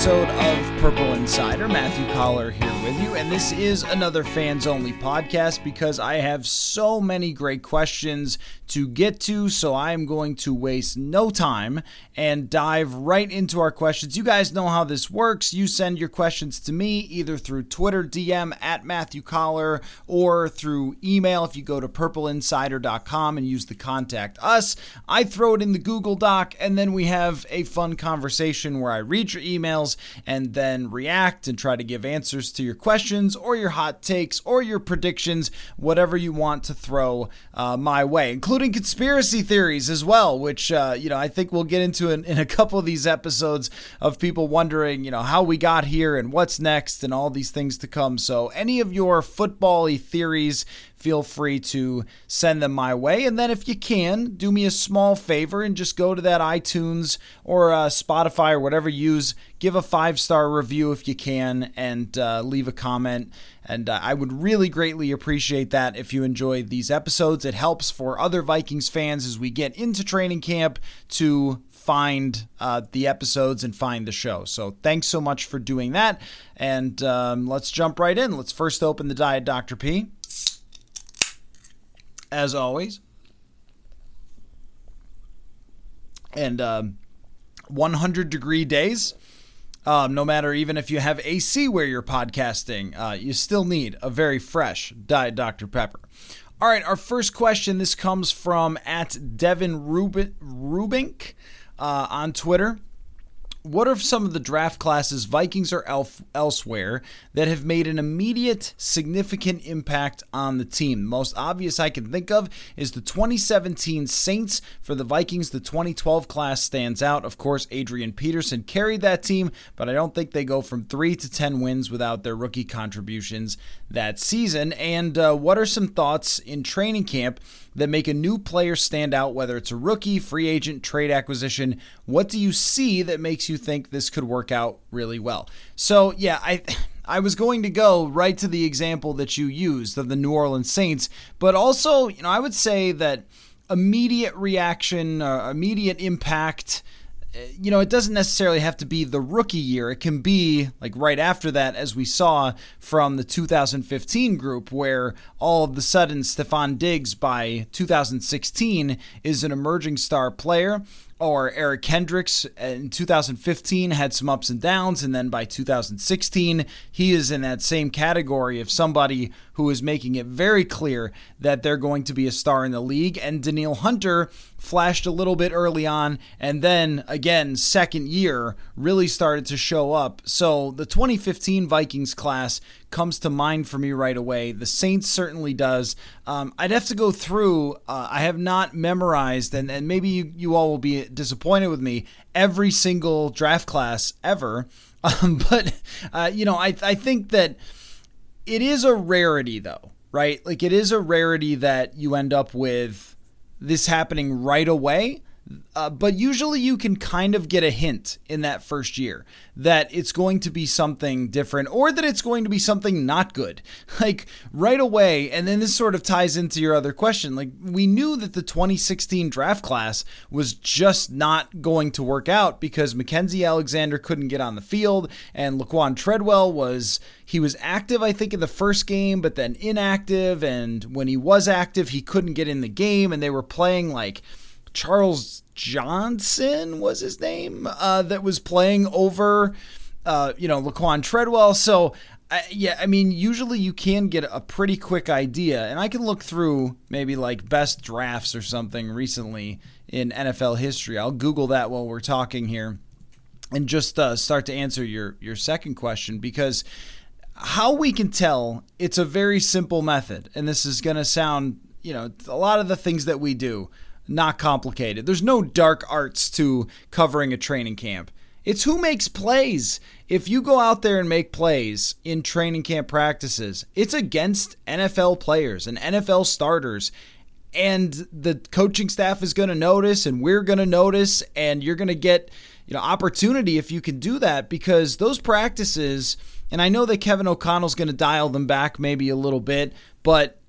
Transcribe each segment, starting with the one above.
Episode of Purple Insider. Matthew Coller here with you, and this is another fans only podcast because I have so many great questions to get to, so I am going to waste no time and dive right into our questions. You guys know how this works. You send your questions to me either through Twitter DM at Matthew Coller or through email if you go to purpleinsider.com and use the contact us. I throw it in the Google Doc, and then we have a fun conversation where I read your emails and then react and try to give answers to your questions or your hot takes or your predictions, whatever you want to throw uh, my way, including conspiracy theories as well, which, uh, you know, I think we'll get into in, in a couple of these episodes of people wondering, you know, how we got here and what's next and all these things to come. So, any of your football theories, feel free to send them my way. And then, if you can, do me a small favor and just go to that iTunes or uh, Spotify or whatever you use, give a five star review if you can, and uh, leave a comment. And uh, I would really greatly appreciate that if you enjoy these episodes. It helps for other Vikings fans as we get into training camp to find uh, the episodes and find the show. So thanks so much for doing that. And um, let's jump right in. Let's first open the Diet Dr. P as always. And um, 100 degree days. Um, no matter even if you have AC where you're podcasting, uh, you still need a very fresh Diet Dr. Pepper. All right, our first question. This comes from at Devin Rubin, Rubink uh, on Twitter. What are some of the draft classes, Vikings or elf, elsewhere, that have made an immediate, significant impact on the team? The most obvious I can think of is the 2017 Saints. For the Vikings, the 2012 class stands out. Of course, Adrian Peterson carried that team, but I don't think they go from 3 to 10 wins without their rookie contributions that season. And uh, what are some thoughts in training camp that make a new player stand out, whether it's a rookie, free agent, trade acquisition? What do you see that makes you think this could work out really well? So, yeah, I. I was going to go right to the example that you used of the New Orleans Saints, but also, you know, I would say that immediate reaction, uh, immediate impact, you know, it doesn't necessarily have to be the rookie year. It can be like right after that, as we saw from the 2015 group, where all of a sudden Stefon Diggs by 2016 is an emerging star player or Eric Kendricks in 2015 had some ups and downs, and then by 2016, he is in that same category of somebody who is making it very clear that they're going to be a star in the league. And Danielle Hunter flashed a little bit early on, and then again, second year, really started to show up. So the 2015 Vikings class comes to mind for me right away. The Saints certainly does. Um, I'd have to go through, uh, I have not memorized, and, and maybe you, you all will be disappointed with me, every single draft class ever. Um, but, uh, you know, I, I think that it is a rarity, though, right? Like, it is a rarity that you end up with this happening right away. Uh, but usually you can kind of get a hint in that first year that it's going to be something different or that it's going to be something not good. Like right away, and then this sort of ties into your other question. Like we knew that the 2016 draft class was just not going to work out because Mackensie Alexander couldn't get on the field and Laquan Treadwell was he was active I think in the first game but then inactive and when he was active he couldn't get in the game and they were playing like Charles Johnson was his name uh, that was playing over, uh, you know, Laquan Treadwell. So I, yeah, I mean, usually you can get a pretty quick idea, and I can look through maybe like best drafts or something recently in NFL history. I'll Google that while we're talking here, and just uh, start to answer your your second question because how we can tell it's a very simple method, and this is going to sound, you know, a lot of the things that we do not complicated. There's no dark arts to covering a training camp. It's who makes plays. If you go out there and make plays in training camp practices, it's against NFL players and NFL starters. And the coaching staff is going to notice, and we're going to notice, and you're going to get you know opportunity if you can do that because those practices. And I know that Kevin O'Connell's going to dial them back maybe a little bit, but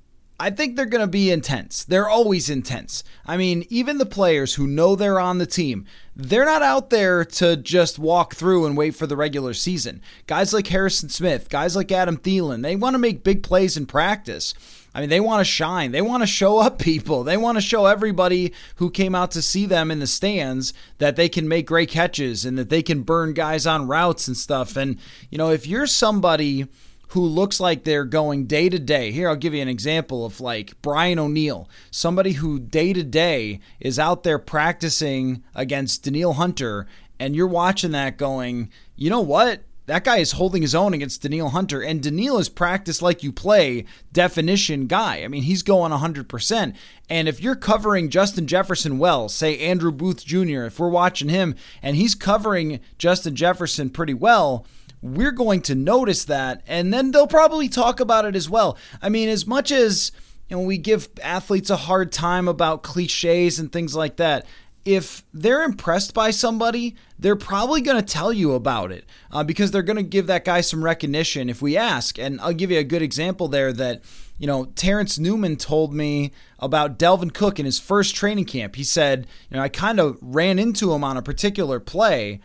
I think they're going to be intense. They're always intense. I mean, even the players who know they're on the team, they're not out there to just walk through and wait for the regular season. Guys like Harrison Smith, guys like Adam Thielen, they want to make big plays in practice. I mean, they want to shine. They want to show up people. They want to show everybody who came out to see them in the stands that they can make great catches and that they can burn guys on routes and stuff. And, you know, if you're somebody who looks like they're going day to day. Here, I'll give you an example of like Brian O'Neill, somebody who day to day is out there practicing against Danielle Hunter, and you're watching that going, you know what? That guy is holding his own against Danielle Hunter, and Danielle is practice like you play definition guy. I mean, he's going 100%. And if you're covering Justin Jefferson well, say Andrew Booth Jr., if we're watching him and he's covering Justin Jefferson pretty well, we're going to notice that and then they'll probably talk about it as well. I mean, as much as you know, we give athletes a hard time about cliches and things like that. If they're impressed by somebody, they're probably going to tell you about it uh, because they're going to give that guy some recognition if we ask. And I'll give you a good example there that, you know, Terrence Newman told me about Dalvin Cook in his first training camp. He said, you know, I kind of ran into him on a particular play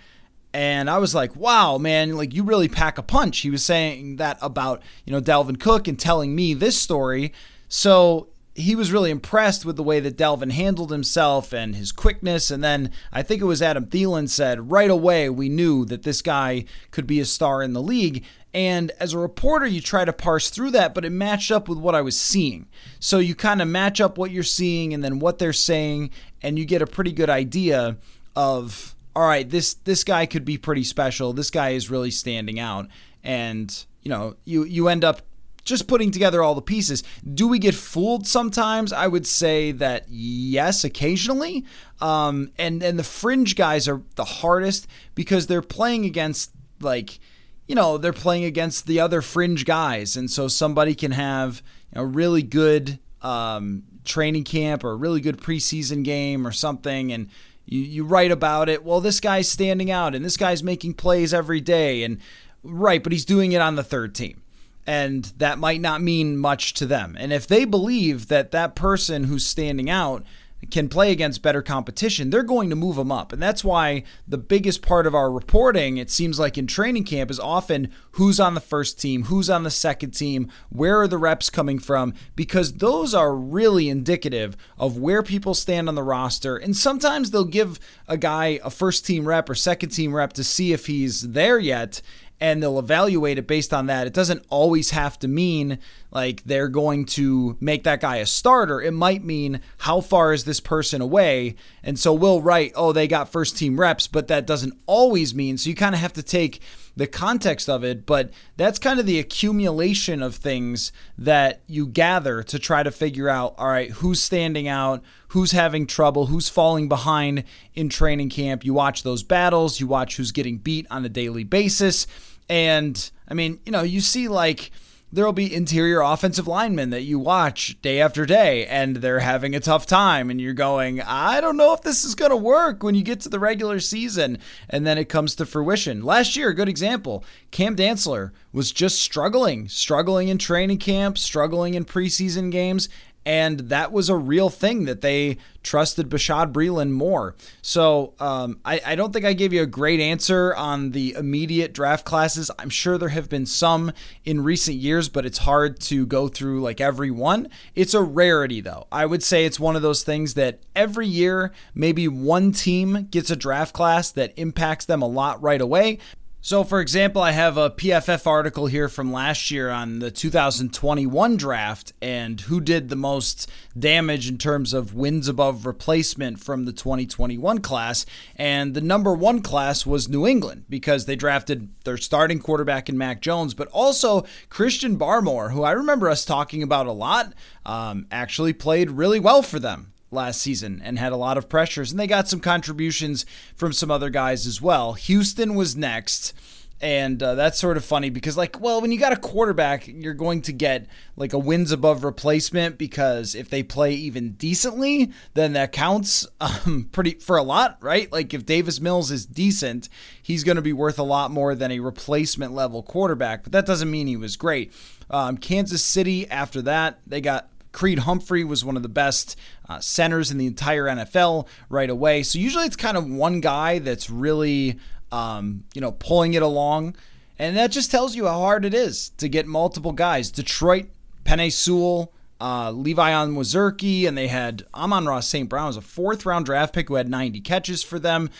and I was like, wow, man, like you really pack a punch. He was saying that about, you know, Dalvin Cook and telling me this story. So he was really impressed with the way that Dalvin handled himself and his quickness. And then I think it was Adam Thielen said, right away, we knew that this guy could be a star in the league. And as a reporter, you try to parse through that, but it matched up with what I was seeing. So you kind of match up what you're seeing and then what they're saying, and you get a pretty good idea of all right, this this guy could be pretty special. This guy is really standing out, and you know, you you end up just putting together all the pieces. Do we get fooled sometimes? I would say that yes, occasionally. Um, and and the fringe guys are the hardest because they're playing against like, you know, they're playing against the other fringe guys, and so somebody can have a really good um, training camp or a really good preseason game or something, and you, you write about it. Well, this guy's standing out and this guy's making plays every day. And right, but he's doing it on the third team. And that might not mean much to them. And if they believe that that person who's standing out can play against better competition, they're going to move them up. And that's why the biggest part of our reporting, it seems like in training camp, is often who's on the first team, who's on the second team, where are the reps coming from, because those are really indicative of where people stand on the roster. And sometimes they'll give a guy a first team rep or second team rep to see if he's there yet and they'll evaluate it based on that. It doesn't always have to mean like they're going to make that guy a starter. It might mean how far is this person away? And so we'll write, oh, they got first team reps, but that doesn't always mean. So you kind of have to take the context of it, but that's kind of the accumulation of things that you gather to try to figure out all right, who's standing out, who's having trouble, who's falling behind in training camp. You watch those battles, you watch who's getting beat on a daily basis. And I mean, you know, you see like there'll be interior offensive linemen that you watch day after day and they're having a tough time and you're going, I don't know if this is going to work when you get to the regular season and then it comes to fruition. Last year, a good example, Cam Dantzler was just struggling, struggling in training camp, struggling in preseason games and that was a real thing that they trusted Bashad Breeland more. So um, I, I, don't think I gave you a great answer on the immediate draft classes. I'm sure there have been some in recent years, but it's hard to go through like every one. It's a rarity, though. I would say it's one of those things that every year, maybe one team gets a draft class that impacts them a lot right away. So, for example, I have a PFF article here from last year on the 2021 draft and who did the most damage in terms of wins above replacement from the 2021 class. And the number one class was New England because they drafted their starting quarterback in Mac Jones, but also Christian Barmore, who I remember us talking about a lot, um, actually played really well for them last season and had a lot of pressures. And they got some contributions from some other guys as well. Houston was next. And uh, that's sort of funny because, like, well, when you got a quarterback, you're going to get like a wins above replacement because if they play even decently, then that counts um, pretty for a lot, right? Like, if Davis Mills is decent, he's going to be worth a lot more than a replacement level quarterback. But that doesn't mean he was great. Um, Kansas City, after that, they got Creed Humphrey was one of the best uh, centers in the entire NFL right away. So usually it's kind of one guy that's really, um, you know, pulling it along. And that just tells you how hard it is to get multiple guys. Detroit, Penei Sewell, uh, Levi Onwuzurike, and they had Amon-Ra St. Brown was a fourth round draft pick who had 90 catches for them.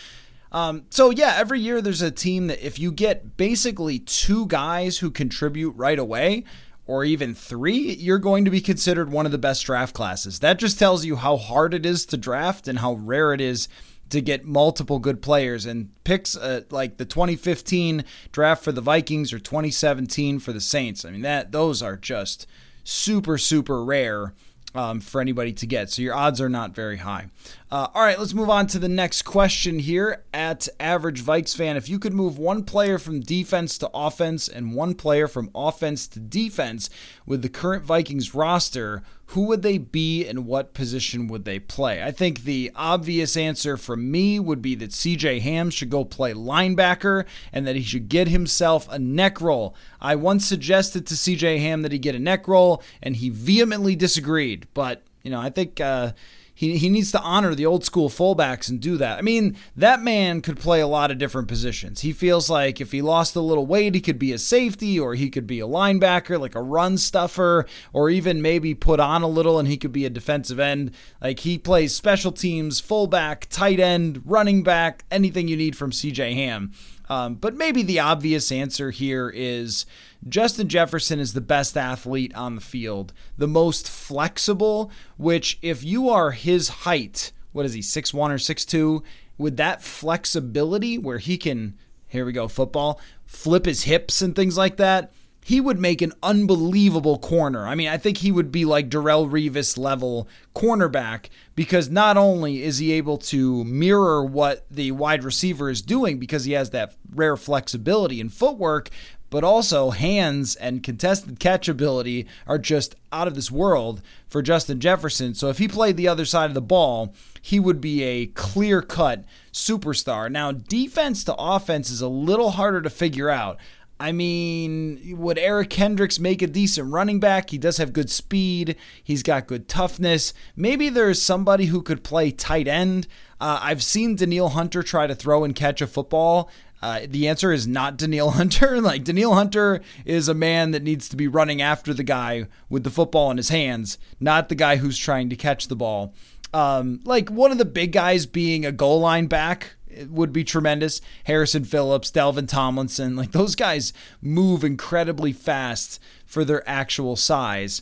Um, so yeah, every year there's a team that if you get basically two guys who contribute right away, or even three, you're going to be considered one of the best draft classes. That just tells you how hard it is to draft and how rare it is to get multiple good players and picks uh, like the 2015 draft for the Vikings or 2017 for the Saints. I mean that those are just super super rare um, for anybody to get. So your odds are not very high. Uh, all right, let's move on to the next question here at Average Vikes fan. If you could move one player from defense to offense and one player from offense to defense with the current Vikings roster, who would they be and what position would they play? I think the obvious answer from me would be that CJ Ham should go play linebacker and that he should get himself a neck roll. I once suggested to CJ Ham that he get a neck roll and he vehemently disagreed, but you know, I think uh, he, he needs to honor the old school fullbacks and do that. I mean, that man could play a lot of different positions. He feels like if he lost a little weight, he could be a safety or he could be a linebacker, like a run stuffer, or even maybe put on a little and he could be a defensive end. Like he plays special teams, fullback, tight end, running back, anything you need from CJ Ham. Um, but maybe the obvious answer here is Justin Jefferson is the best athlete on the field, the most flexible, which, if you are his height, what is he, 6'1 or 6'2, with that flexibility where he can, here we go, football, flip his hips and things like that, he would make an unbelievable corner. I mean, I think he would be like Darrelle Revis level cornerback because not only is he able to mirror what the wide receiver is doing because he has that rare flexibility and footwork, but also hands and contested catch ability are just out of this world for Justin Jefferson. So if he played the other side of the ball, he would be a clear cut superstar. Now, defense to offense is a little harder to figure out. I mean, would Eric Kendricks make a decent running back? He does have good speed. He's got good toughness. Maybe there's somebody who could play tight end. Uh, I've seen Danielle Hunter try to throw and catch a football, uh, the answer is not Danielle Hunter. like Danielle Hunter is a man that needs to be running after the guy with the football in his hands, not the guy who's trying to catch the ball. Um, like one of the big guys being a goal line back would be tremendous. Harrison Phillips, Dalvin Tomlinson, like those guys move incredibly fast for their actual size.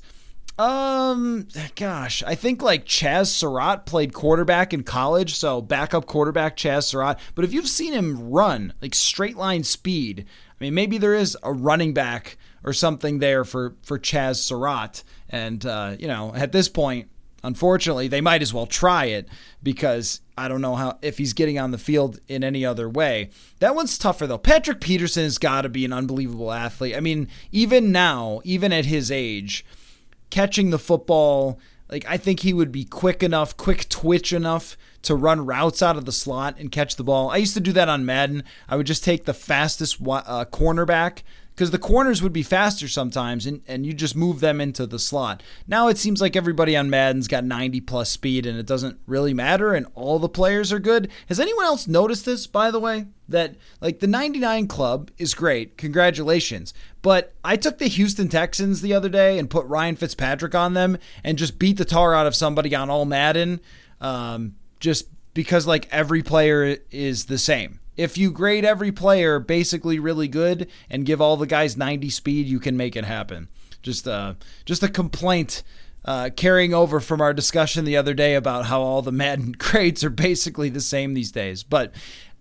Um, gosh, I think like Chaz Surratt played quarterback in college, so backup quarterback Chaz Surratt. But if you've seen him run like straight line speed, I mean, maybe there is a running back or something there for for Chaz Surratt. And uh, you know, at this point, unfortunately, they might as well try it because I don't know how if he's getting on the field in any other way. That one's tougher though. Patrick Peterson has got to be an unbelievable athlete. I mean, even now, even at his age catching the football. Like I think he would be quick enough, quick twitch enough to run routes out of the slot and catch the ball. I used to do that on Madden. I would just take the fastest uh, cornerback because the corners would be faster sometimes and, and you just move them into the slot. Now it seems like everybody on Madden's got 90 plus speed and it doesn't really matter and all the players are good. Has anyone else noticed this, by the way? That like the 99 club is great. Congratulations. But I took the Houston Texans the other day and put Ryan Fitzpatrick on them and just beat the tar out of somebody on all Madden. Um, just because like every player is the same If you grade every player basically really good and give all the guys 90 speed, you can make it happen. Just uh, just a complaint uh, carrying over from our discussion the other day about how all the Madden grades are basically the same these days. But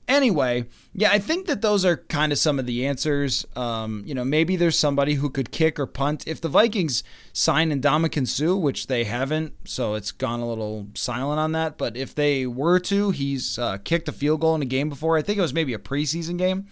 Anyway, yeah, I think that those are kind of some of the answers. Um, you know, maybe there's somebody who could kick or punt. If the Vikings sign Ndamukong Suh, which they haven't, so it's gone a little silent on that. But if they were to, he's uh, kicked a field goal in a game before. I think it was maybe a preseason game.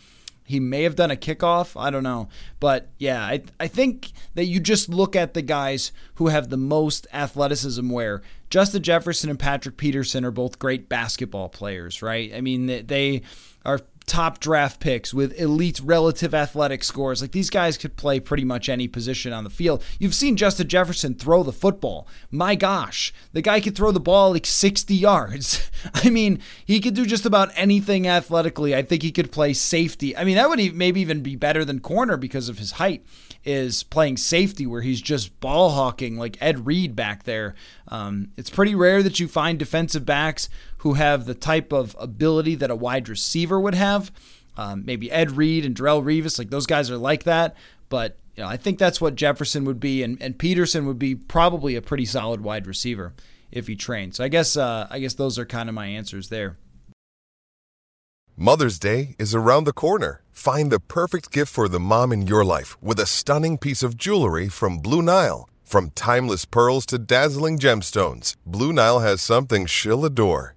He may have done a kickoff. I don't know. But yeah, I, I think that you just look at the guys who have the most athleticism where Justin Jefferson and Patrick Peterson are both great basketball players, right? I mean, they are top draft picks with elite relative athletic scores. Like these guys could play pretty much any position on the field. You've seen Justin Jefferson throw the football. My gosh, the guy could throw the ball like 60 yards. I mean, he could do just about anything athletically. I think he could play safety. I mean, that would maybe even be better than corner because of his height is playing safety where he's just ball hawking like Ed Reed back there. Um, it's pretty rare that you find defensive backs who have the type of ability that a wide receiver would have. Um, maybe Ed Reed and Darrelle Revis, like those guys are like that. But you know, I think that's what Jefferson would be, and, and Peterson would be probably a pretty solid wide receiver if he trained. So I guess uh, I guess those are kind of my answers there. Mother's Day is around the corner. Find the perfect gift for the mom in your life with a stunning piece of jewelry from Blue Nile. From timeless pearls to dazzling gemstones, Blue Nile has something she'll adore.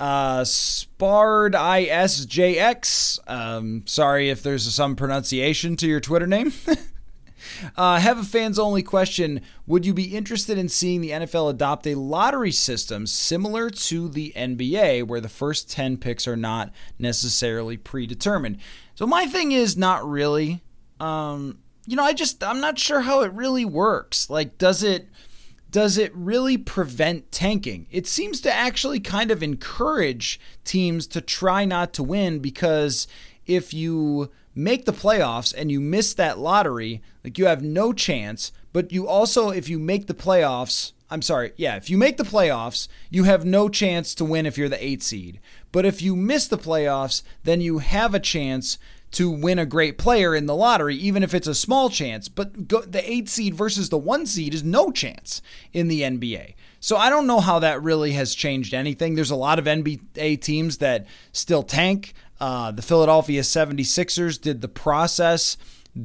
uh, Spard ISJX. Um, sorry if there's some pronunciation to your Twitter name. Uh, have a fans only question. Would you be interested in seeing the NFL adopt a lottery system similar to the NBA, where the first 10 picks are not necessarily predetermined? So, my thing is not really. Um, you know, I just, I'm not sure how it really works. Like, does it. Does it really prevent tanking? It seems to actually kind of encourage teams to try not to win because if you make the playoffs and you miss that lottery, like you have no chance. But you also, if you make the playoffs, I'm sorry, yeah, if you make the playoffs, you have no chance to win if you're the eight seed. But if you miss the playoffs, then you have a chance to win a great player in the lottery, even if it's a small chance. But go, the eight seed versus the one seed is no chance in the NBA. So I don't know how that really has changed anything. There's a lot of NBA teams that still tank. Uh, the Philadelphia 76ers did the process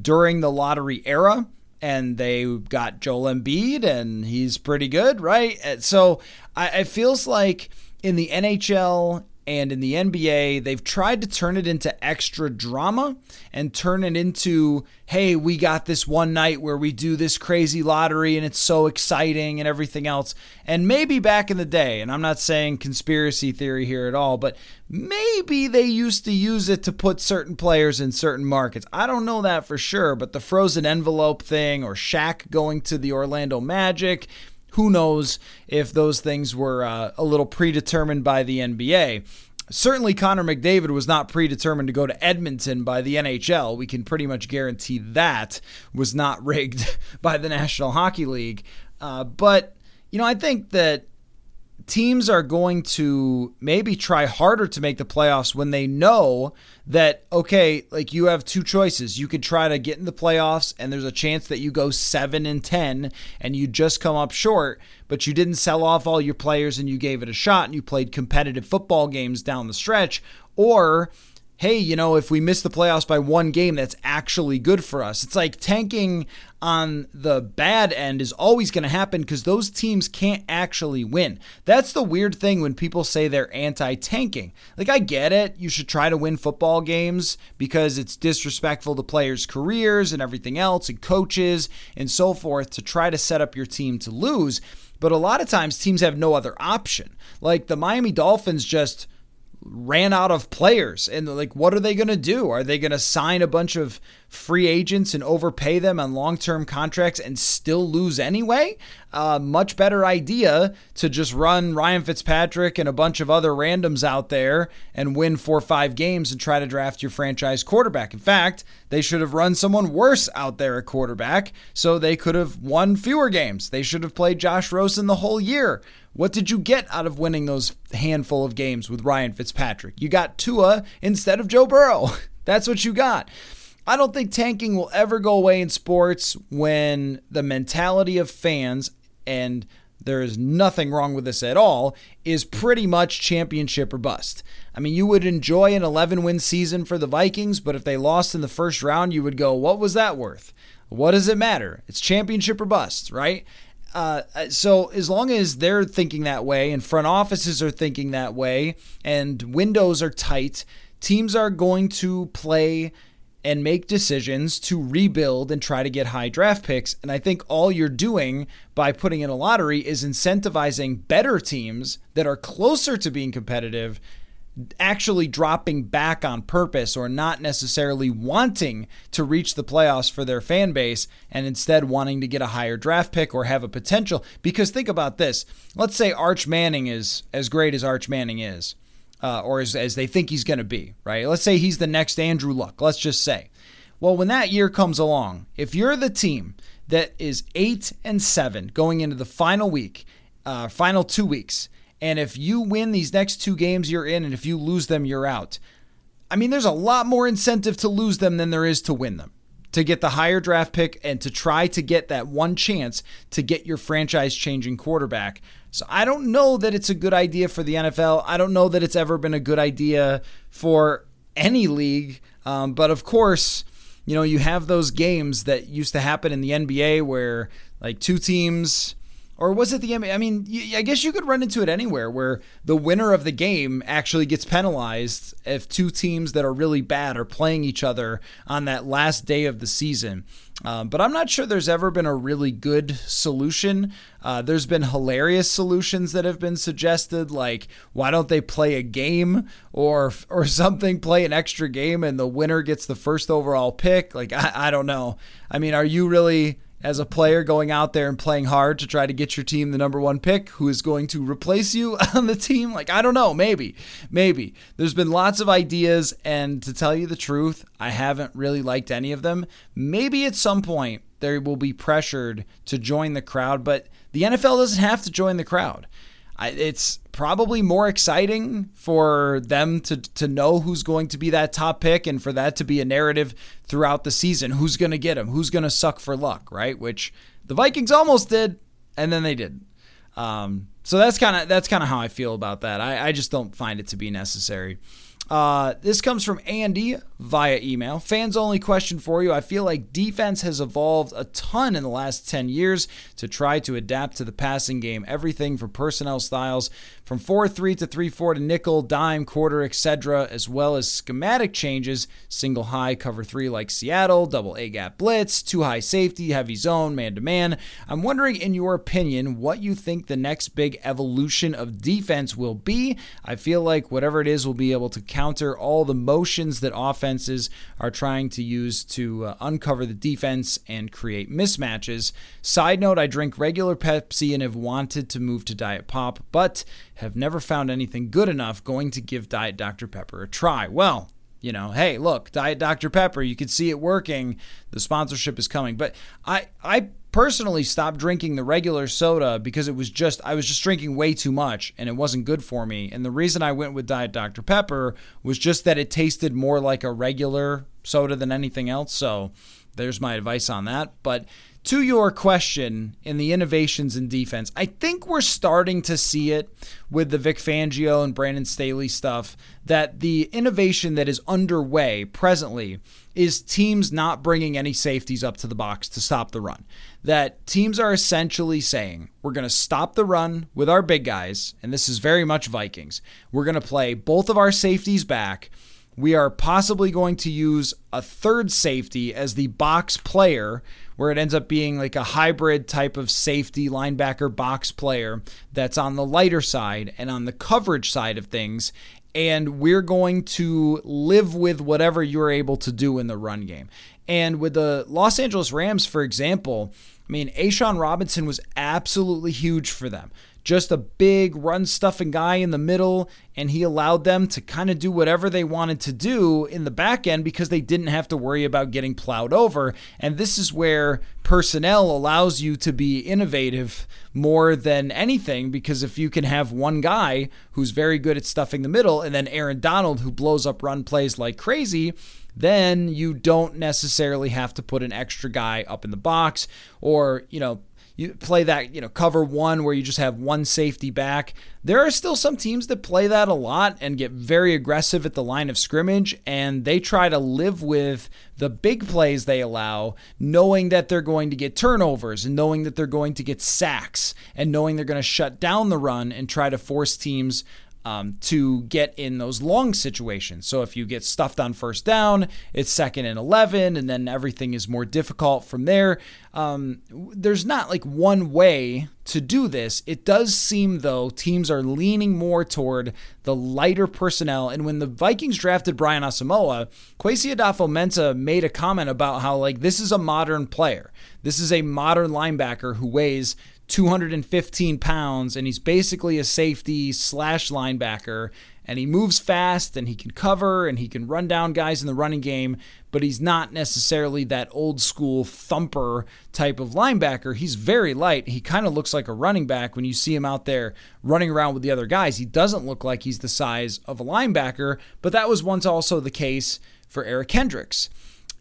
during the lottery era, and they got Joel Embiid, and he's pretty good, right? So I, it feels like in the NHL and in the NBA, they've tried to turn it into extra drama and turn it into, hey, we got this one night where we do this crazy lottery and it's so exciting and everything else. And maybe back in the day, and I'm not saying conspiracy theory here at all, but maybe they used to use it to put certain players in certain markets. I don't know that for sure, but the frozen envelope thing or Shaq going to the Orlando Magic, who knows if those things were uh, a little predetermined by the NBA. Certainly, Connor McDavid was not predetermined to go to Edmonton by the NHL. We can pretty much guarantee that was not rigged by the National Hockey League. Uh, but, you know, I think that teams are going to maybe try harder to make the playoffs when they know that okay like you have two choices. You could try to get in the playoffs and there's a chance that you go 7 and 10 and you just come up short but you didn't sell off all your players and you gave it a shot and you played competitive football games down the stretch or hey, you know, if we miss the playoffs by one game, that's actually good for us. It's like tanking on the bad end is always going to happen because those teams can't actually win. That's the weird thing when people say they're anti tanking. Like, I get it. You should try to win football games because it's disrespectful to players' careers and everything else, and coaches and so forth to try to set up your team to lose. But a lot of times teams have no other option. Like the Miami Dolphins just ran out of players. And like what are they going to do? Are they going to sign a bunch of free agents and overpay them on long-term contracts and still lose anyway? Uh, much better idea to just run ryan fitzpatrick and a bunch of other randoms out there and win four or five games and try to draft your franchise quarterback. In fact they should have run someone worse out there at quarterback so they could have won fewer games. They should have played josh rosen the whole year what did you get out of winning those handful of games with Ryan Fitzpatrick? You got Tua instead of Joe Burrow. That's what you got. I don't think tanking will ever go away in sports when the mentality of fans, and there is nothing wrong with this at all, is pretty much championship or bust. I mean, you would enjoy an 11 win season for the Vikings, but if they lost in the first round, you would go, what was that worth? What does it matter? It's championship or bust, right? Uh, so as long as they're thinking that way and front offices are thinking that way and windows are tight, teams are going to play and make decisions to rebuild and try to get high draft picks. And I think all you're doing by putting in a lottery is incentivizing better teams that are closer to being competitive actually dropping back on purpose or not necessarily wanting to reach the playoffs for their fan base and instead wanting to get a higher draft pick or have a potential. Because think about this let's say Arch Manning is as great as Arch Manning is, uh, or as, as they think he's going to be, right? Let's say he's the next Andrew Luck, let's just say. Well, when that year comes along, if you're the team that is eight and seven going into the final week, uh, final two weeks, and if you win these next two games, you're in. And if you lose them, you're out. I mean, there's a lot more incentive to lose them than there is to win them. To get the higher draft pick and to try to get that one chance to get your franchise changing quarterback. So I don't know that it's a good idea for the NFL. I don't know that it's ever been a good idea for any league. Um, but of course, you know, you have those games that used to happen in the NBA where like two teams or was it the I mean, I guess you could run into it anywhere where the winner of the game actually gets penalized if two teams that are really bad are playing each other on that last day of the season. Um, but I'm not sure there's ever been a really good solution. Uh, there's been hilarious solutions that have been suggested, like why don't they play a game or or something, play an extra game, and the winner gets the first overall pick. Like I, I don't know. I mean, are you really as a player going out there and playing hard to try to get your team the number one pick who is going to replace you on the team? Like, I don't know. Maybe. Maybe. There's been lots of ideas, and to tell you the truth, I haven't really liked any of them. Maybe at some point they will be pressured to join the crowd, but the NFL doesn't have to join the crowd it's probably more exciting for them to to know who's going to be that top pick and for that to be a narrative throughout the season. Who's going to get him? Who's going to suck for luck? Right? Which the Vikings almost did, and then they didn't. Um, so that's kind of that's kind of how I feel about that. I, I just don't find it to be necessary. Uh, this comes from Andy via email. Fans only question for you. I feel like defense has evolved a ton in the last 10 years to try to adapt to the passing game. Everything from personnel styles from 4 3 to 3 4 to nickel, dime, quarter, etc., as well as schematic changes single high, cover 3 like Seattle, double A gap blitz, two high safety, heavy zone, man to man. I'm wondering, in your opinion, what you think the next big evolution of defense will be. I feel like whatever it is will be able to counter all the motions that offenses are trying to use to uh, uncover the defense and create mismatches. Side note I drink regular Pepsi and have wanted to move to Diet Pop, but have never found anything good enough going to give Diet Dr. Pepper a try. Well, you know, hey, look, Diet Dr. Pepper, you can see it working. The sponsorship is coming. But I I personally stopped drinking the regular soda because it was just I was just drinking way too much and it wasn't good for me. And the reason I went with Diet Dr Pepper was just that it tasted more like a regular soda than anything else. So there's my advice on that. But to your question in the innovations in defense, I think we're starting to see it with the Vic Fangio and Brandon Staley stuff that the innovation that is underway presently is teams not bringing any safeties up to the box to stop the run. That teams are essentially saying, we're going to stop the run with our big guys, and this is very much Vikings. We're going to play both of our safeties back we are possibly going to use a third safety as the box player, where it ends up being like a hybrid type of safety linebacker box player that's on the lighter side and on the coverage side of things. And we're going to live with whatever you're able to do in the run game. And with the Los Angeles Rams, for example, I mean, A'Shawn Robinson was absolutely huge for them just a big run stuffing guy in the middle, and he allowed them to kind of do whatever they wanted to do in the back end because they didn't have to worry about getting plowed over. And this is where personnel allows you to be innovative more than anything because if you can have one guy who's very good at stuffing the middle and then Aaron Donald who blows up run plays like crazy, then you don't necessarily have to put an extra guy up in the box or, you know, you play that, you know, cover one where you just have one safety back. There are still some teams that play that a lot and get very aggressive at the line of scrimmage, and they try to live with the big plays they allow, knowing that they're going to get turnovers and knowing that they're going to get sacks and knowing they're going to shut down the run and try to force teams um, to get in those long situations. So if you get stuffed on first down, it's second and 11, and then everything is more difficult from there. Um, there's not like one way to do this. It does seem, though, teams are leaning more toward the lighter personnel. And when the Vikings drafted Brian Asamoah, Kwesi Adofo-Mensah made a comment about how, like, this is a modern player. This is a modern linebacker who weighs 215 pounds, and he's basically a safety slash linebacker. And he moves fast and he can cover and he can run down guys in the running game, but he's not necessarily that old school thumper type of linebacker. He's very light. He kind of looks like a running back when you see him out there running around with the other guys. He doesn't look like he's the size of a linebacker, but that was once also the case for Eric Kendricks.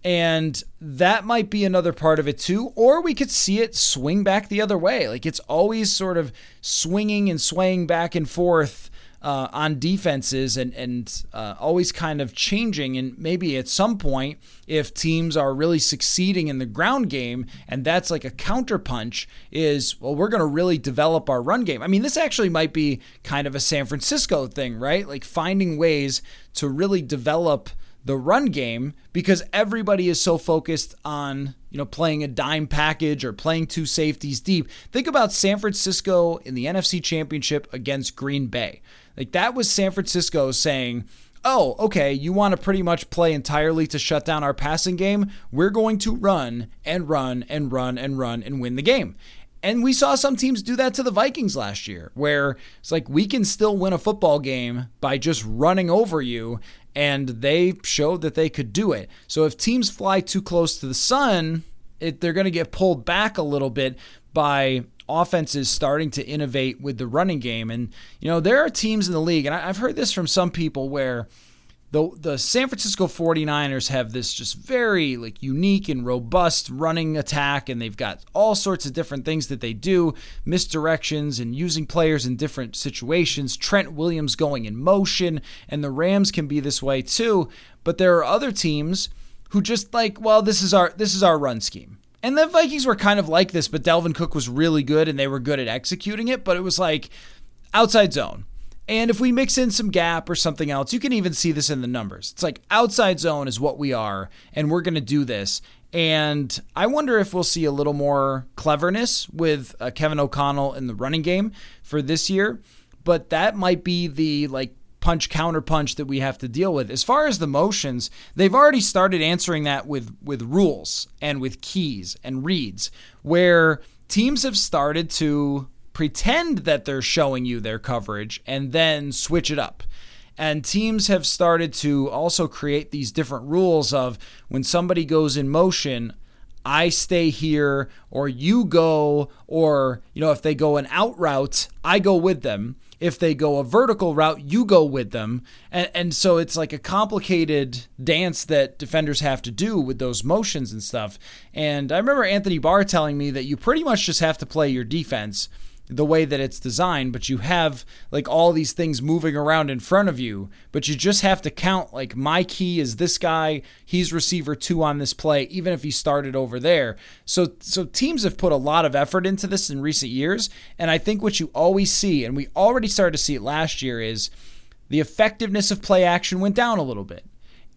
And that might be another part of it too. Or we could see it swing back the other way. Like it's always sort of swinging and swaying back and forth uh, on defenses and, and uh, always kind of changing. And maybe at some point, if teams are really succeeding in the ground game and that's like a counterpunch, is well, we're going to really develop our run game. I mean, this actually might be kind of a San Francisco thing, right? Like finding ways to really develop the run game because everybody is so focused on you know playing a dime package or playing two safeties deep. Think about San Francisco in the NFC Championship against Green Bay. Like that was San Francisco saying, "Oh, okay, you want to pretty much play entirely to shut down our passing game? We're going to run and run and run and run and win the game." And we saw some teams do that to the Vikings last year, where it's like we can still win a football game by just running over you and they showed that they could do it. So if teams fly too close to the sun, it, they're going to get pulled back a little bit by offenses starting to innovate with the running game. And, you know, there are teams in the league, and I've heard this from some people where the the San Francisco 49ers have this just very like unique and robust running attack and they've got all sorts of different things that they do, misdirections and using players in different situations, Trent Williams going in motion and the Rams can be this way too, but there are other teams who just like, well, this is our this is our run scheme. And the Vikings were kind of like this, but Dalvin Cook was really good and they were good at executing it, but it was like outside zone and if we mix in some gap or something else, you can even see this in the numbers. It's like outside zone is what we are, and we're going to do this. And I wonder if we'll see a little more cleverness with uh, Kevin O'Connell in the running game for this year. But that might be the like punch counter punch that we have to deal with. As far as the motions, they've already started answering that with with rules and with keys and reads where teams have started to pretend that they're showing you their coverage and then switch it up. And teams have started to also create these different rules of when somebody goes in motion, I stay here, or you go, or, you know, if they go an out route, I go with them. If they go a vertical route, you go with them. And, and so it's like a complicated dance that defenders have to do with those motions and stuff. And I remember Anthony Barr telling me that you pretty much just have to play your defense the way that it's designed, but you have like all these things moving around in front of you, but you just have to count like my key is this guy, he's receiver 2 on this play even if he started over there. So so teams have put a lot of effort into this in recent years, and I think what you always see and we already started to see it last year is the effectiveness of play action went down a little bit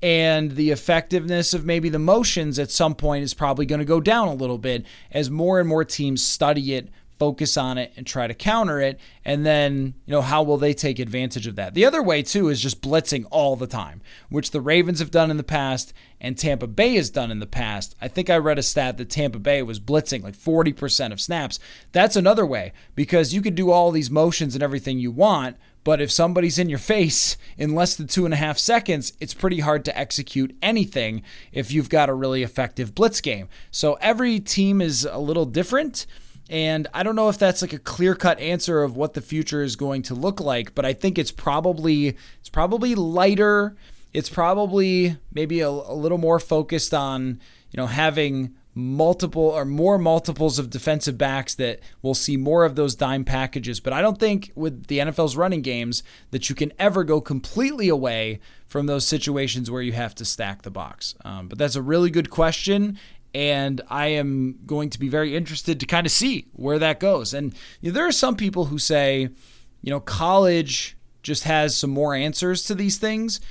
and the effectiveness of maybe the motions at some point is probably going to go down a little bit as more and more teams study it focus on it and try to counter it and then you know how will they take advantage of that the other way too is just blitzing all the time which the ravens have done in the past and tampa bay has done in the past i think i read a stat that tampa bay was blitzing like 40% of snaps that's another way because you could do all these motions and everything you want but if somebody's in your face in less than two and a half seconds, it's pretty hard to execute anything if you've got a really effective blitz game. So every team is a little different. And I don't know if that's like a clear-cut answer of what the future is going to look like, but I think it's probably it's probably lighter. It's probably maybe a, a little more focused on, you know, having multiple or more multiples of defensive backs that we'll see more of those dime packages. But I don't think with the NFL's running games that you can ever go completely away from those situations where you have to stack the box. Um, but that's a really good question and I am going to be very interested to kind of see where that goes. And you know, there are some people who say, you know, college just has some more answers to these things.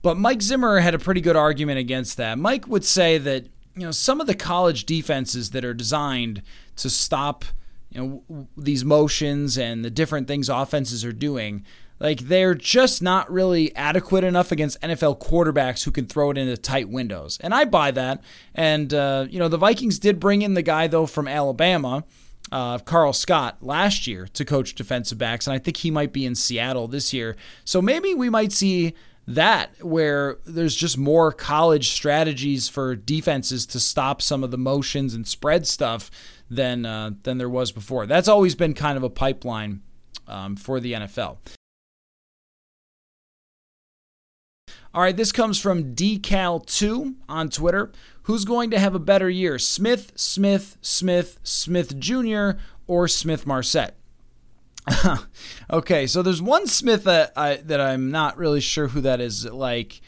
But Mike Zimmer had a pretty good argument against that. Mike would say that, you know, some of the college defenses that are designed to stop, you know, these motions and the different things offenses are doing, like they're just not really adequate enough against NFL quarterbacks who can throw it into tight windows. And I buy that. And, uh, you know, the Vikings did bring in the guy, though, from Alabama. Uh, Karl Scott last year to coach defensive backs, and I think he might be in Seattle this year. So maybe we might see that where there's just more college strategies for defenses to stop some of the motions and spread stuff than uh, than there was before. That's always been kind of a pipeline um, for the NFL. All right, this comes from Decal2 on Twitter. Who's going to have a better year, Smith, Smith, Smith, Smith Jr., or Smith Marsette? okay, so there's one Smith that I that I'm not really sure who that is. Like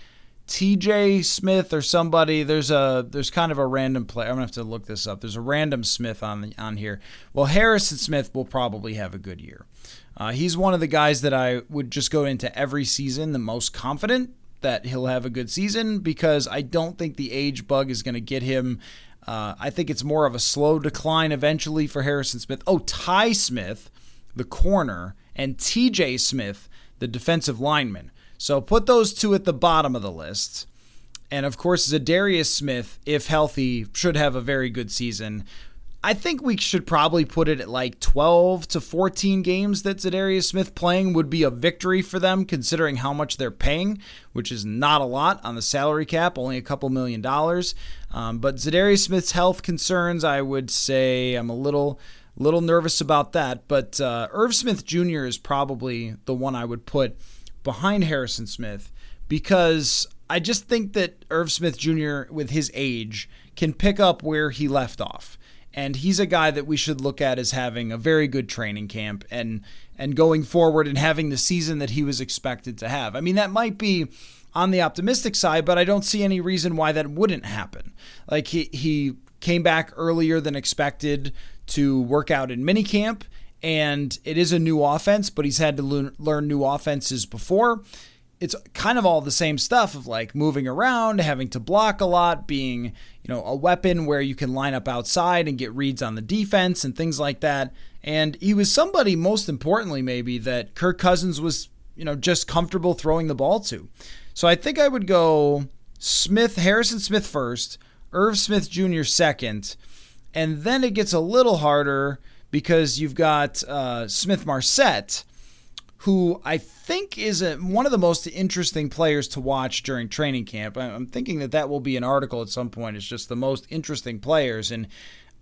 TJ Smith or somebody. There's a there's kind of a random player. I'm gonna have to look this up. There's a random Smith on on here. Well, Harrison Smith will probably have a good year. Uh, he's one of the guys that I would just go into every season the most confident that he'll have a good season because I don't think the age bug is going to get him. Uh, I think it's more of a slow decline eventually for Harrison Smith. Oh, Ty Smith, the corner, and TJ Smith, the defensive lineman. So put those two at the bottom of the list. And of course, Za'Darius Smith, if healthy, should have a very good season. I think we should probably put it at like 12 to 14 games that Za'Darius Smith playing would be a victory for them, considering how much they're paying, which is not a lot on the salary cap, only a couple million dollars. Um, but Za'Darius Smith's health concerns, I would say I'm a little little nervous about that. But uh, Irv Smith Jr. is probably the one I would put behind Harrison Smith because I just think that Irv Smith Jr. with his age can pick up where he left off and he's a guy that we should look at as having a very good training camp and and going forward and having the season that he was expected to have. I mean, that might be on the optimistic side, but I don't see any reason why that wouldn't happen. Like he he came back earlier than expected to work out in minicamp, and it is a new offense, but he's had to learn, learn new offenses before it's kind of all the same stuff of like moving around, having to block a lot, being, you know, a weapon where you can line up outside and get reads on the defense and things like that. And he was somebody, most importantly, maybe, that Kirk Cousins was, you know, just comfortable throwing the ball to. So I think I would go Smith, Harrison Smith first, Irv Smith Jr. second, and then it gets a little harder because you've got uh, Smith Marsette who I think is a, one of the most interesting players to watch during training camp. I'm thinking that that will be an article at some point. It's just the most interesting players. And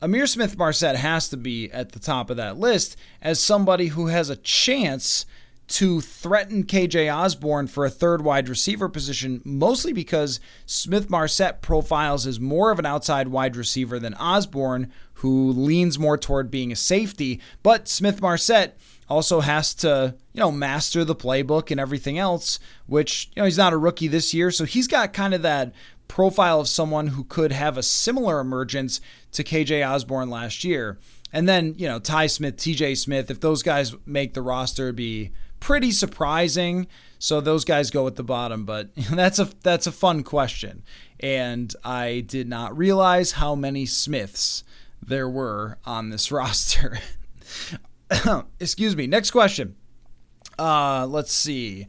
Ihmir Smith Marsette has to be at the top of that list as somebody who has a chance to threaten KJ Osborn for a third wide receiver position, mostly because Smith Marsette profiles as more of an outside wide receiver than Osborn, who leans more toward being a safety. But Smith Marsette also has to, you know, master the playbook and everything else, which, you know, he's not a rookie this year. So he's got kind of that profile of someone who could have a similar emergence to KJ Osborn last year. And then, you know, Ty Smith, TJ Smith, if those guys make the roster, be pretty surprising. So those guys go at the bottom, but that's a that's a fun question. And I did not realize how many Smiths there were on this roster. Excuse me. Next question. Uh, let's see.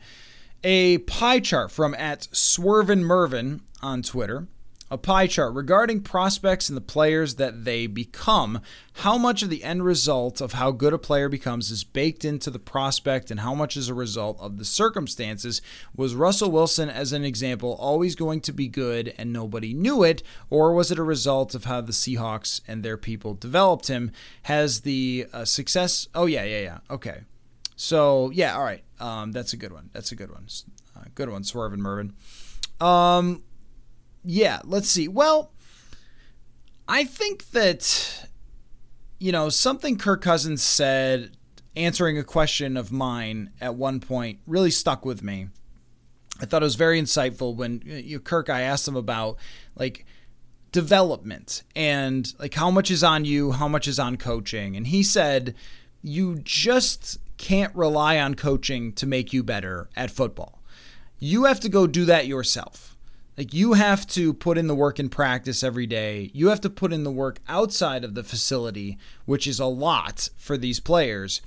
A pie chart from at Swervin Mervin on Twitter a pie chart regarding prospects and the players that they become. How much of the end result of how good a player becomes is baked into the prospect, and how much is a result of the circumstances? Was Russell Wilson, as an example, always going to be good and nobody knew it, or was it a result of how the Seahawks and their people developed him? Has the uh, success? Oh yeah, yeah, yeah. Okay. So yeah, all right. Um, that's a good one. That's a good one. Uh, good one, Swerve and Mervin. Um, yeah, let's see. Well, I think that, you know, something Kirk Cousins said answering a question of mine at one point really stuck with me. I thought it was very insightful when uh, you know, Kirk, I asked him about like development and like how much is on you, how much is on coaching. And he said, you just can't rely on coaching to make you better at football. You have to go do that yourself like you have to put in the work in practice every day. You have to put in the work outside of the facility, which is a lot for these players.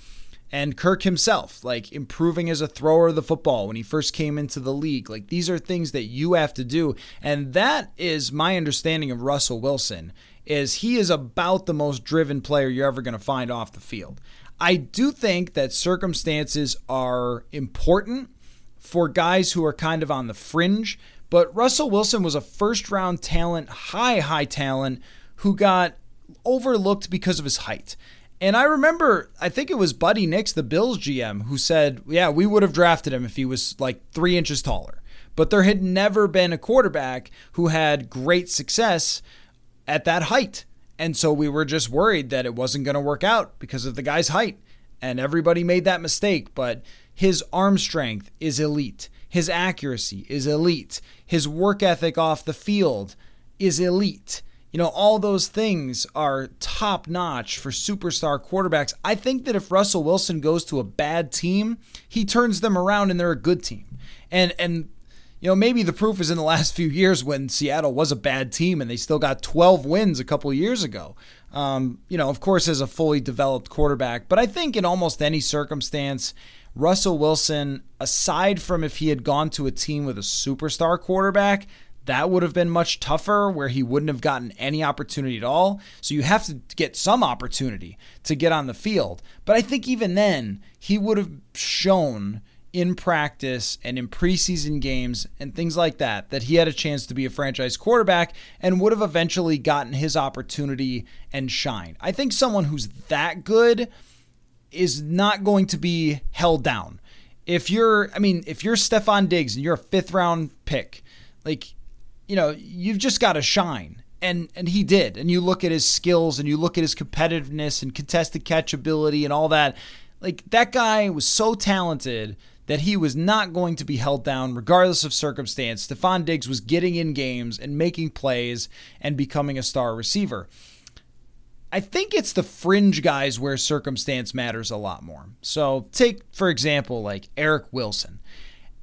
And Kirk himself, like improving as a thrower of the football when he first came into the league. Like these are things that you have to do. And that is my understanding of Russell Wilson is he is about the most driven player you're ever going to find off the field. I do think that circumstances are important for guys who are kind of on the fringe but Russell Wilson was a first round talent, high, high talent, who got overlooked because of his height. And I remember, I think it was Buddy Nix, the Bills GM, who said, Yeah, we would have drafted him if he was like three inches taller. But there had never been a quarterback who had great success at that height. And so we were just worried that it wasn't going to work out because of the guy's height. And everybody made that mistake. But his arm strength is elite. His accuracy is elite. His work ethic off the field is elite. You know, all those things are top notch for superstar quarterbacks. I think that if Russell Wilson goes to a bad team, he turns them around and they're a good team. And and you know, maybe the proof is in the last few years when Seattle was a bad team and they still got 12 wins a couple years ago. Um, you know, of course, as a fully developed quarterback, but I think in almost any circumstance, Russell Wilson, aside from if he had gone to a team with a superstar quarterback, that would have been much tougher where he wouldn't have gotten any opportunity at all. So you have to get some opportunity to get on the field. But I think even then, he would have shown in practice and in preseason games and things like that that he had a chance to be a franchise quarterback and would have eventually gotten his opportunity and shine. I think someone who's that good is not going to be held down. If you're, I mean, if you're Stefon Diggs and you're a fifth round pick, like, you know, you've just got to shine. And, and he did. And you look at his skills and you look at his competitiveness and contested catchability and all that. Like, that guy was so talented that he was not going to be held down regardless of circumstance. Stefon Diggs was getting in games and making plays and becoming a star receiver. I think it's the fringe guys where circumstance matters a lot more. So, take, for example, like Eric Wilson.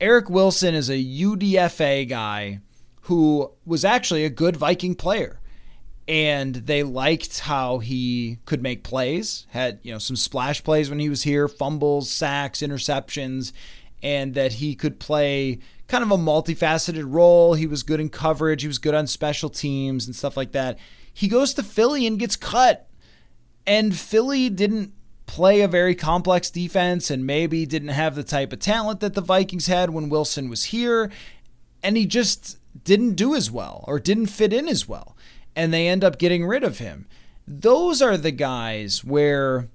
Eric Wilson is a UDFA guy who was actually a good Viking player. And they liked how he could make plays, had, you know, some splash plays when he was here, fumbles, sacks, interceptions, and that he could play kind of a multifaceted role. He was good in coverage, he was good on special teams and stuff like that. He goes to Philly and gets cut. And Philly didn't play a very complex defense and maybe didn't have the type of talent that the Vikings had when Wilson was here. And he just didn't do as well or didn't fit in as well. And they end up getting rid of him. Those are the guys where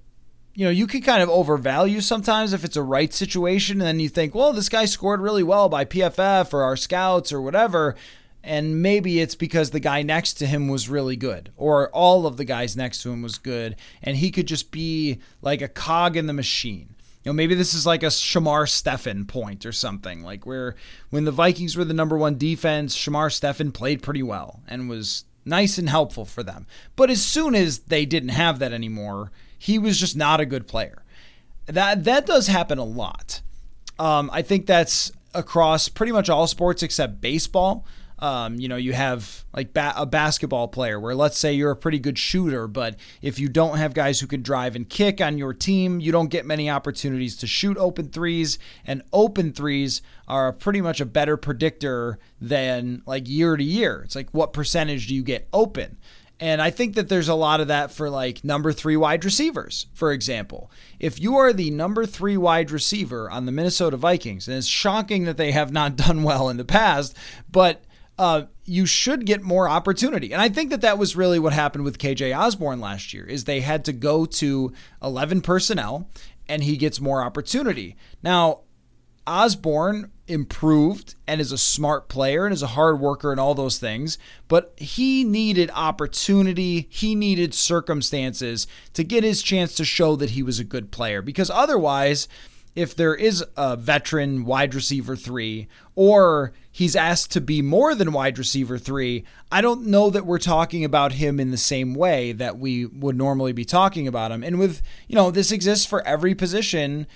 you know, you can kind of overvalue sometimes if it's a right situation. And then you think, well, this guy scored really well by PFF or our scouts or whatever. And maybe it's because the guy next to him was really good, or all of the guys next to him was good, and he could just be like a cog in the machine. You know, maybe this is like a Shamar Stephen point or something, like where when the Vikings were the number one defense, Shamar Stephen played pretty well and was nice and helpful for them. But as soon as they didn't have that anymore, he was just not a good player. That that does happen a lot. Um, I think that's across pretty much all sports except baseball. Um, you know, you have like ba- a basketball player where let's say you're a pretty good shooter, but if you don't have guys who can drive and kick on your team, you don't get many opportunities to shoot open threes. And open threes are pretty much a better predictor than like year to year. It's like what percentage do you get open? And I think that there's a lot of that for like number three wide receivers, for example. If you are the number three wide receiver on the Minnesota Vikings, and it's shocking that they have not done well in the past, but uh, you should get more opportunity. And I think that that was really what happened with KJ Osborn last year is they had to go to 11 personnel and he gets more opportunity. Now, Osborn improved and is a smart player and is a hard worker and all those things, but he needed opportunity, he needed circumstances to get his chance to show that he was a good player because otherwise if there is a veteran wide receiver three, or he's asked to be more than wide receiver three, I don't know that we're talking about him in the same way that we would normally be talking about him. And with, you know, this exists for every position,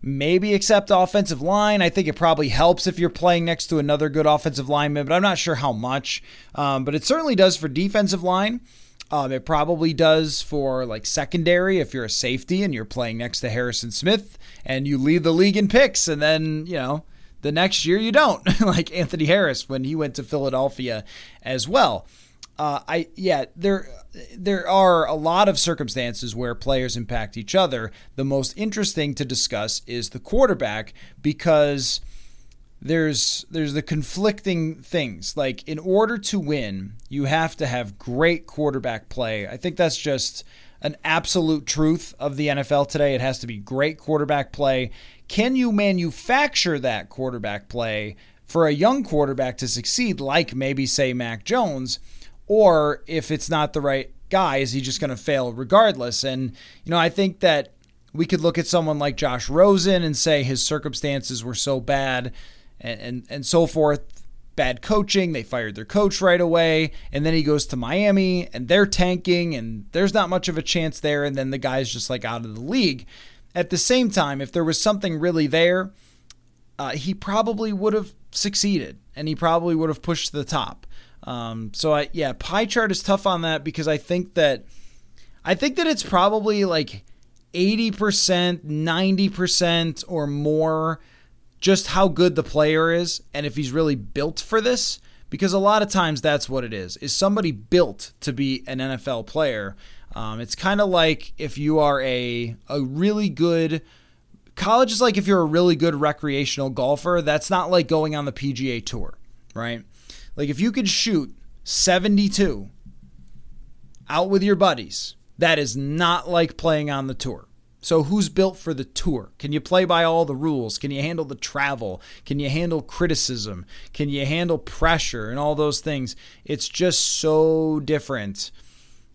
maybe except offensive line. I think it probably helps if you're playing next to another good offensive lineman, but I'm not sure how much. Um, but it certainly does for defensive line. Um, it probably does for like secondary if you're a safety and you're playing next to Harrison Smith and you lead the league in picks, and then you know the next year you don't, like Anthony Harris when he went to Philadelphia as well. Uh, I yeah, there there are a lot of circumstances where players impact each other. The most interesting to discuss is the quarterback because there's there's the conflicting things. Like in order to win, you have to have great quarterback play. I think that's just an absolute truth of the NFL today. It has to be great quarterback play. Can you manufacture that quarterback play for a young quarterback to succeed, like maybe say Mac Jones, or if it's not the right guy, is he just going to fail regardless? And you know, I think that we could look at someone like Josh Rosen and say his circumstances were so bad and, and, and so forth. Bad coaching. They fired their coach right away. And then he goes to Miami and they're tanking and there's not much of a chance there. And then the guy's just like out of the league. At the same time, if there was something really there, uh, he probably would have succeeded and he probably would have pushed to the top. Um, so I yeah, pie chart is tough on that because I think that I think that it's probably like 80%, 90% or more just how good the player is and if he's really built for this because a lot of times that's what it is is somebody built to be an NFL player. Um, it's kind of like if you are a a really good college is like if you're a really good recreational golfer that's not like going on the PGA tour right? Like if you could shoot 72 out with your buddies that is not like playing on the tour so, who's built for the tour? Can you play by all the rules? Can you handle the travel? Can you handle criticism? Can you handle pressure and all those things? It's just so different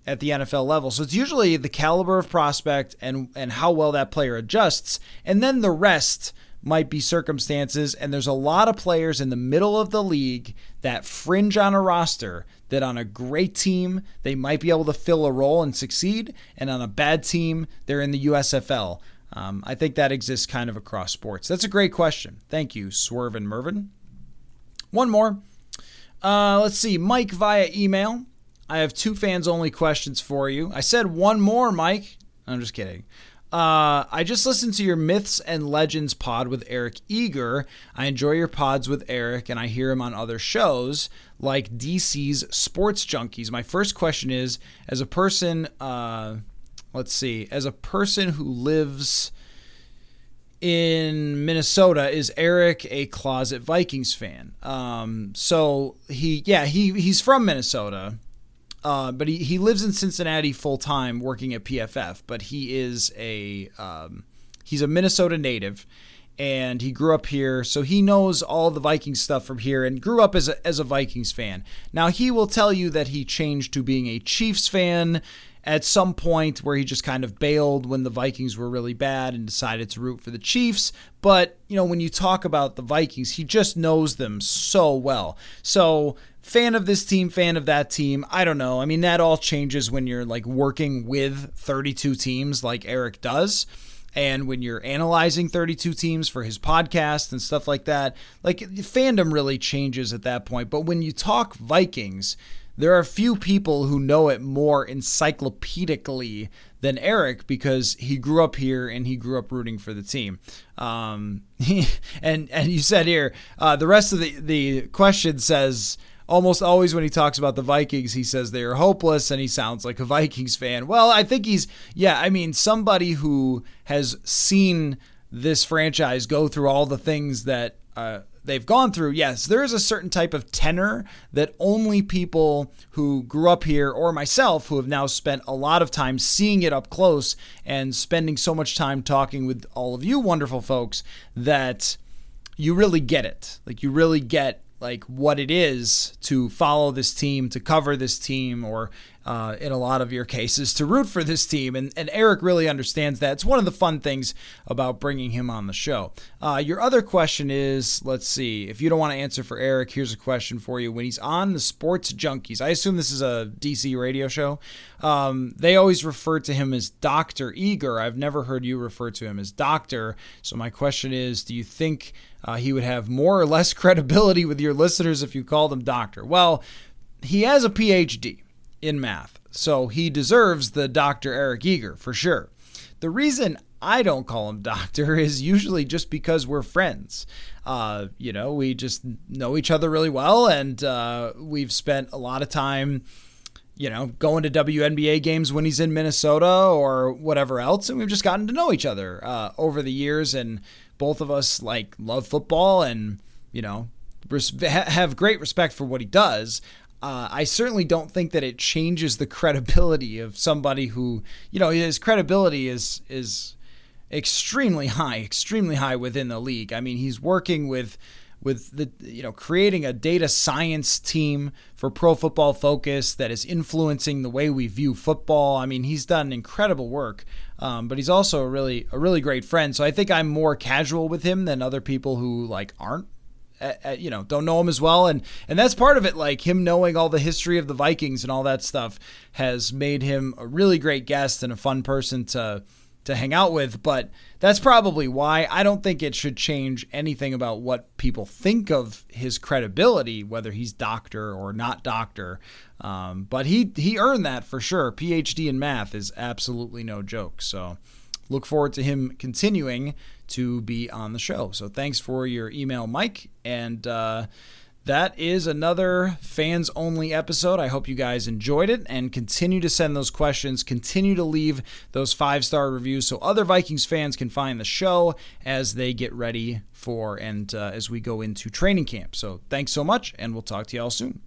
at the NFL level. So, it's usually the caliber of prospect and, and how well that player adjusts. And then the rest might be circumstances. And there's a lot of players in the middle of the league that fringe on a roster that on a great team, they might be able to fill a role and succeed, and on a bad team, they're in the USFL. Um, I think that exists kind of across sports. That's a great question. Thank you, Swerve and Mervin. One more. Uh, let's see, Mike via email. I have two fans only questions for you. I said one more, Mike. I'm just kidding. Uh, I just listened to your Myths and Legends pod with Eric Eager. I enjoy your pods with Eric, and I hear him on other shows like DC's Sports Junkies. My first question is as a person, uh, let's see, as a person who lives in Minnesota, is Eric a closet Vikings fan? Um, so he, yeah, he he's from Minnesota. Uh, but he, he lives in Cincinnati full time working at PFF. But he is a um, he's a Minnesota native, and he grew up here, so he knows all the Vikings stuff from here, and grew up as a as a Vikings fan. Now he will tell you that he changed to being a Chiefs fan at some point where he just kind of bailed when the Vikings were really bad and decided to root for the Chiefs. But, you know, when you talk about the Vikings, he just knows them so well. So, fan of this team, fan of that team, I don't know. I mean, that all changes when you're like working with 32 teams like Eric does. And when you're analyzing 32 teams for his podcast and stuff like that, like fandom really changes at that point. But when you talk Vikings, there are few people who know it more encyclopedically than Eric because he grew up here and he grew up rooting for the team. Um, and and you said here uh, the rest of the the question says almost always when he talks about the Vikings, he says they are hopeless and he sounds like a Vikings fan. Well, I think he's yeah. I mean, somebody who has seen this franchise go through all the things that. Uh, they've gone through, yes, there is a certain type of tenor that only people who grew up here or myself who have now spent a lot of time seeing it up close and spending so much time talking with all of you wonderful folks that you really get it. Like you really get like what it is to follow this team, to cover this team, or uh, in a lot of your cases, to root for this team. And, and Eric really understands that. It's one of the fun things about bringing him on the show. Uh, your other question is let's see, if you don't want to answer for Eric, here's a question for you. When he's on the Sports Junkies, I assume this is a DC radio show, um, they always refer to him as Dr. Eager. I've never heard you refer to him as Doctor. So my question is do you think uh, he would have more or less credibility with your listeners if you called him doctor. Well, he has a PhD in math, so he deserves the Dr. Eric Eager for sure. The reason I don't call him doctor is usually just because we're friends. Uh, you know, we just know each other really well, and uh, we've spent a lot of time you know, going to WNBA games when he's in Minnesota or whatever else. And we've just gotten to know each other uh, over the years. And both of us like love football and, you know, have great respect for what he does. Uh, I certainly don't think that it changes the credibility of somebody who, you know, his credibility is is extremely high, extremely high within the league. I mean, he's working with with the you know creating a data science team for Pro Football Focus that is influencing the way we view football. I mean, he's done incredible work, um, but he's also a really a really great friend. So I think I'm more casual with him than other people who like aren't. Uh, uh, you know, don't know him as well, and and that's part of it. Like him knowing all the history of the Vikings and all that stuff has made him a really great guest and a fun person to to hang out with, but that's probably why I don't think it should change anything about what people think of his credibility, whether he's doctor or not doctor. Um, but he he earned that for sure. PhD in math is absolutely no joke. So look forward to him continuing to be on the show. So thanks for your email, Mike, and. Uh, that is another fans only episode. I hope you guys enjoyed it and continue to send those questions. Continue to leave those five star reviews so other Vikings fans can find the show as they get ready for and uh, as we go into training camp. So thanks so much, and we'll talk to you all soon.